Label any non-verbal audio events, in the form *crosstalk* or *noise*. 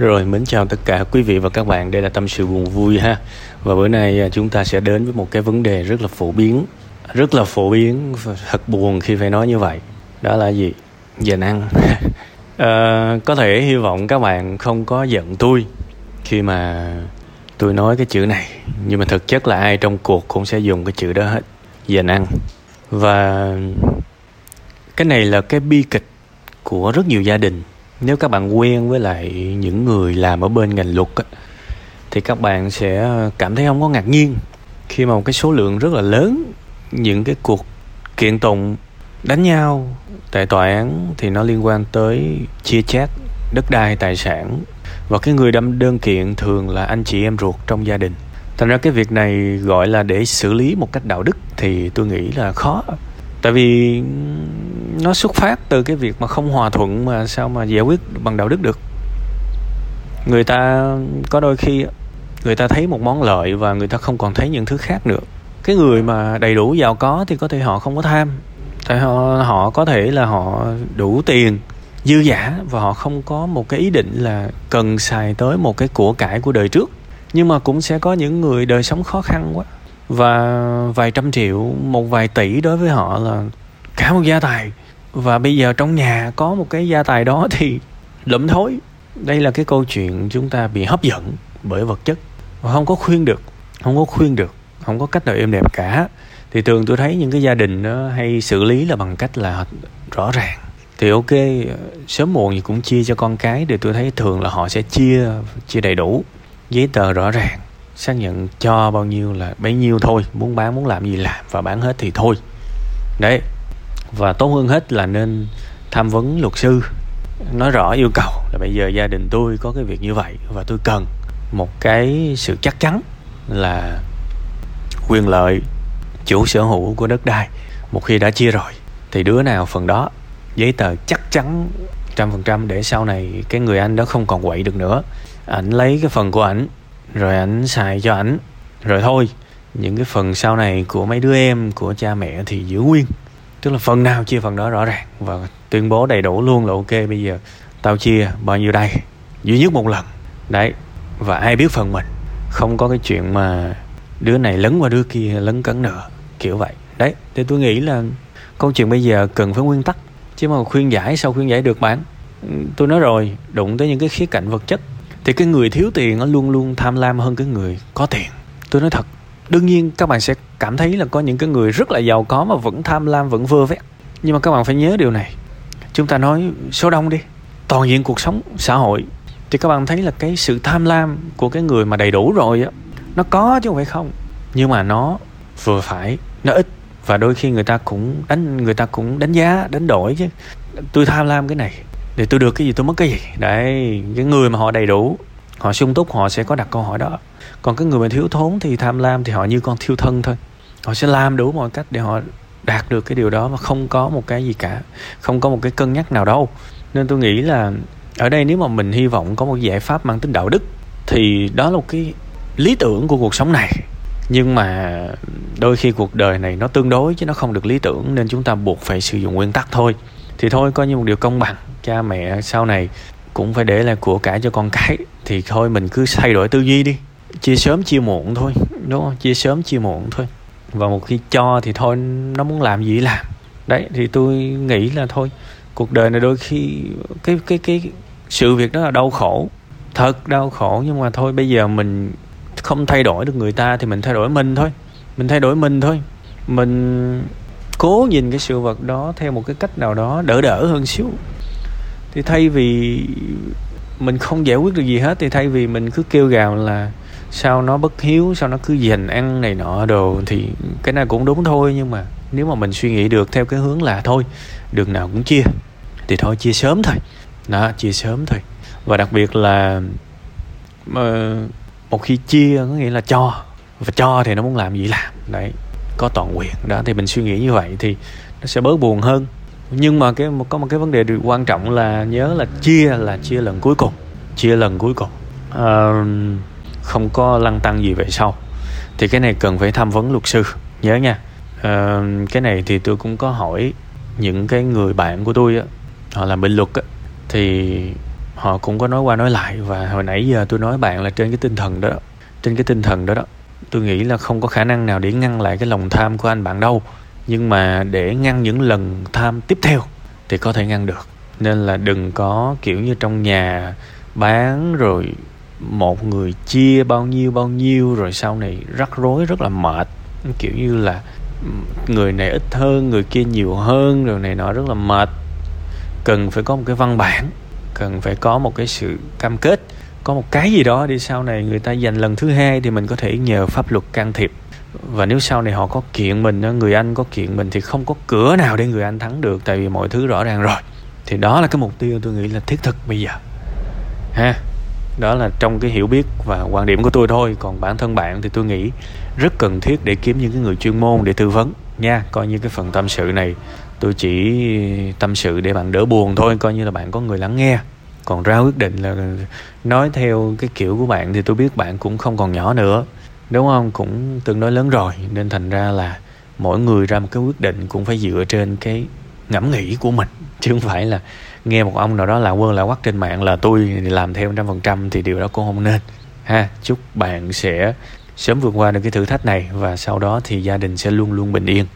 Rồi, mến chào tất cả quý vị và các bạn, đây là tâm sự buồn vui ha. Và bữa nay à, chúng ta sẽ đến với một cái vấn đề rất là phổ biến, rất là phổ biến, thật buồn khi phải nói như vậy. Đó là gì? Dành *laughs* ăn. à, có thể hy vọng các bạn không có giận tôi khi mà tôi nói cái chữ này, nhưng mà thực chất là ai trong cuộc cũng sẽ dùng cái chữ đó hết. Dành ăn. Và cái này là cái bi kịch của rất nhiều gia đình nếu các bạn quen với lại những người làm ở bên ngành luật á, thì các bạn sẽ cảm thấy không có ngạc nhiên khi mà một cái số lượng rất là lớn những cái cuộc kiện tụng đánh nhau tại tòa án thì nó liên quan tới chia chác đất đai tài sản. Và cái người đâm đơn kiện thường là anh chị em ruột trong gia đình. Thành ra cái việc này gọi là để xử lý một cách đạo đức thì tôi nghĩ là khó. Tại vì nó xuất phát từ cái việc mà không hòa thuận mà sao mà giải quyết bằng đạo đức được. Người ta, có đôi khi người ta thấy một món lợi và người ta không còn thấy những thứ khác nữa. Cái người mà đầy đủ giàu có thì có thể họ không có tham, tại họ họ có thể là họ đủ tiền, dư giả và họ không có một cái ý định là cần xài tới một cái của cải của đời trước. Nhưng mà cũng sẽ có những người đời sống khó khăn quá và vài trăm triệu, một vài tỷ đối với họ là cả một gia tài. Và bây giờ trong nhà có một cái gia tài đó thì lụm thối. Đây là cái câu chuyện chúng ta bị hấp dẫn bởi vật chất. Và không có khuyên được, không có khuyên được, không có cách nào êm đẹp cả. Thì thường tôi thấy những cái gia đình nó hay xử lý là bằng cách là rõ ràng. Thì ok, sớm muộn gì cũng chia cho con cái thì tôi thấy thường là họ sẽ chia chia đầy đủ. Giấy tờ rõ ràng, xác nhận cho bao nhiêu là bấy nhiêu thôi. Muốn bán, muốn làm gì làm. Và bán hết thì thôi. Đấy và tốt hơn hết là nên tham vấn luật sư. Nói rõ yêu cầu là bây giờ gia đình tôi có cái việc như vậy và tôi cần một cái sự chắc chắn là quyền lợi chủ sở hữu của đất đai. Một khi đã chia rồi, thì đứa nào phần đó, giấy tờ chắc chắn trăm phần trăm để sau này cái người anh đó không còn quậy được nữa. Ảnh lấy cái phần của ảnh, rồi ảnh xài cho ảnh. Rồi thôi, những cái phần sau này của mấy đứa em, của cha mẹ thì giữ nguyên tức là phần nào chia phần đó rõ ràng và tuyên bố đầy đủ luôn là ok, bây giờ tao chia bao nhiêu đây? Duy nhất một lần. Đấy, và ai biết phần mình. Không có cái chuyện mà đứa này lấn qua đứa kia, lấn cấn nữa, kiểu vậy. Đấy, thì tôi nghĩ là câu chuyện bây giờ cần phải nguyên tắc, chứ mà khuyên giải sau khuyên giải được bạn? Tôi nói rồi, đụng tới những cái khía cạnh vật chất, thì cái người thiếu tiền nó luôn luôn tham lam hơn cái người có tiền. Tôi nói thật đương nhiên, các bạn sẽ cảm thấy là có những cái người rất là giàu có mà vẫn tham lam, vẫn vơ vét. Nhưng mà các bạn phải nhớ điều này. Chúng ta nói số đông đi. Toàn diện cuộc sống, xã hội. Thì các bạn thấy là cái sự tham lam của cái người mà đầy đủ rồi á, nó có chứ không phải không. Nhưng mà nó vừa phải, nó ít. Và đôi khi người ta cũng đánh, người ta cũng đánh giá, đánh đổi chứ. Tôi tham lam cái này. Để tôi được cái gì, tôi mất cái gì? Đấy, cái người mà họ đầy đủ họ sung túc, họ sẽ có đặt câu hỏi đó. Còn cái người mà thiếu thốn thì tham lam thì họ như con thiêu thân thôi. Họ sẽ làm đủ mọi cách để họ đạt được cái điều đó mà không có một cái gì cả. Không có một cái cân nhắc nào đâu. Nên tôi nghĩ là ở đây nếu mà mình hy vọng có một giải pháp mang tính đạo đức thì đó là một cái lý tưởng của cuộc sống này. Nhưng mà đôi khi cuộc đời này nó tương đối chứ nó không được lý tưởng nên chúng ta buộc phải sử dụng nguyên tắc thôi. Thì thôi, coi như một điều công bằng. Cha mẹ sau này cũng phải để lại của cải cho con cái thì thôi, mình cứ thay đổi tư duy đi. Chia sớm chia muộn thôi, đúng không? Chia sớm chia muộn thôi. Và một khi cho thì thôi, nó muốn làm gì làm. Đấy, thì tôi nghĩ là thôi, cuộc đời này đôi khi, cái cái cái sự việc đó là đau khổ, thật đau khổ. Nhưng mà thôi, bây giờ mình không thay đổi được người ta thì mình thay đổi mình thôi. Mình thay đổi mình thôi. Mình cố nhìn cái sự vật đó theo một cái cách nào đó đỡ đỡ hơn xíu. Thì thay vì mình không giải quyết được gì hết thì thay vì mình cứ kêu gào là sao nó bất hiếu, sao nó cứ dành ăn này nọ đồ thì cái này cũng đúng thôi. Nhưng mà nếu mà mình suy nghĩ được theo cái hướng là thôi, đường nào cũng chia, thì thôi chia sớm thôi. Đó, chia sớm thôi. Và đặc biệt là ờ, một khi chia có nghĩa là cho, và cho thì nó muốn làm gì làm. Đấy, có toàn quyền. Đó, thì mình suy nghĩ như vậy thì nó sẽ bớt buồn hơn nhưng mà cái có một cái vấn đề quan trọng là nhớ là chia là chia lần cuối cùng chia lần cuối cùng. À, không có lăng tăng gì về sau. Thì cái này cần phải tham vấn luật sư nhớ nha. À, cái này thì tôi cũng có hỏi những cái người bạn của tôi á họ làm bên luật á thì họ cũng có nói qua nói lại. Và hồi nãy giờ tôi nói bạn là trên cái tinh thần đó trên cái tinh thần đó đó tôi nghĩ là không có khả năng nào để ngăn lại cái lòng tham của anh bạn đâu nhưng mà để ngăn những lần tham tiếp theo thì có thể ngăn được. Nên là đừng có kiểu như trong nhà bán rồi một người chia bao nhiêu bao nhiêu, rồi sau này rắc rối rất là mệt. Kiểu như là người này ít hơn, người kia nhiều hơn, rồi này nọ rất là mệt. Cần phải có một cái văn bản, cần phải có một cái sự cam kết, có một cái gì đó để sau này người ta giành lần thứ hai thì mình có thể nhờ pháp luật can thiệp và nếu sau này họ có kiện mình người anh có kiện mình thì không có cửa nào để người anh thắng được, tại vì mọi thứ rõ ràng rồi. Thì đó là cái mục tiêu tôi nghĩ là thiết thực bây giờ. Ha? Đó là trong cái hiểu biết và quan điểm của tôi thôi, còn bản thân bạn thì tôi nghĩ rất cần thiết để kiếm những cái người chuyên môn để tư vấn. Nha, coi như cái phần tâm sự này, tôi chỉ tâm sự để bạn đỡ buồn thôi, coi như là bạn có người lắng nghe. Còn ra quyết định là nói theo cái kiểu của bạn thì tôi biết bạn cũng không còn nhỏ nữa đúng không? Cũng tương đối lớn rồi, nên thành ra là mỗi người ra một cái quyết định cũng phải dựa trên cái ngẫm nghĩ của mình, chứ không phải là nghe một ông nào đó là quơ là quắc trên mạng là tôi làm theo trăm phần trăm thì điều đó cũng không nên. Ha, chúc bạn sẽ sớm vượt qua được cái thử thách này và sau đó thì gia đình sẽ luôn luôn bình yên.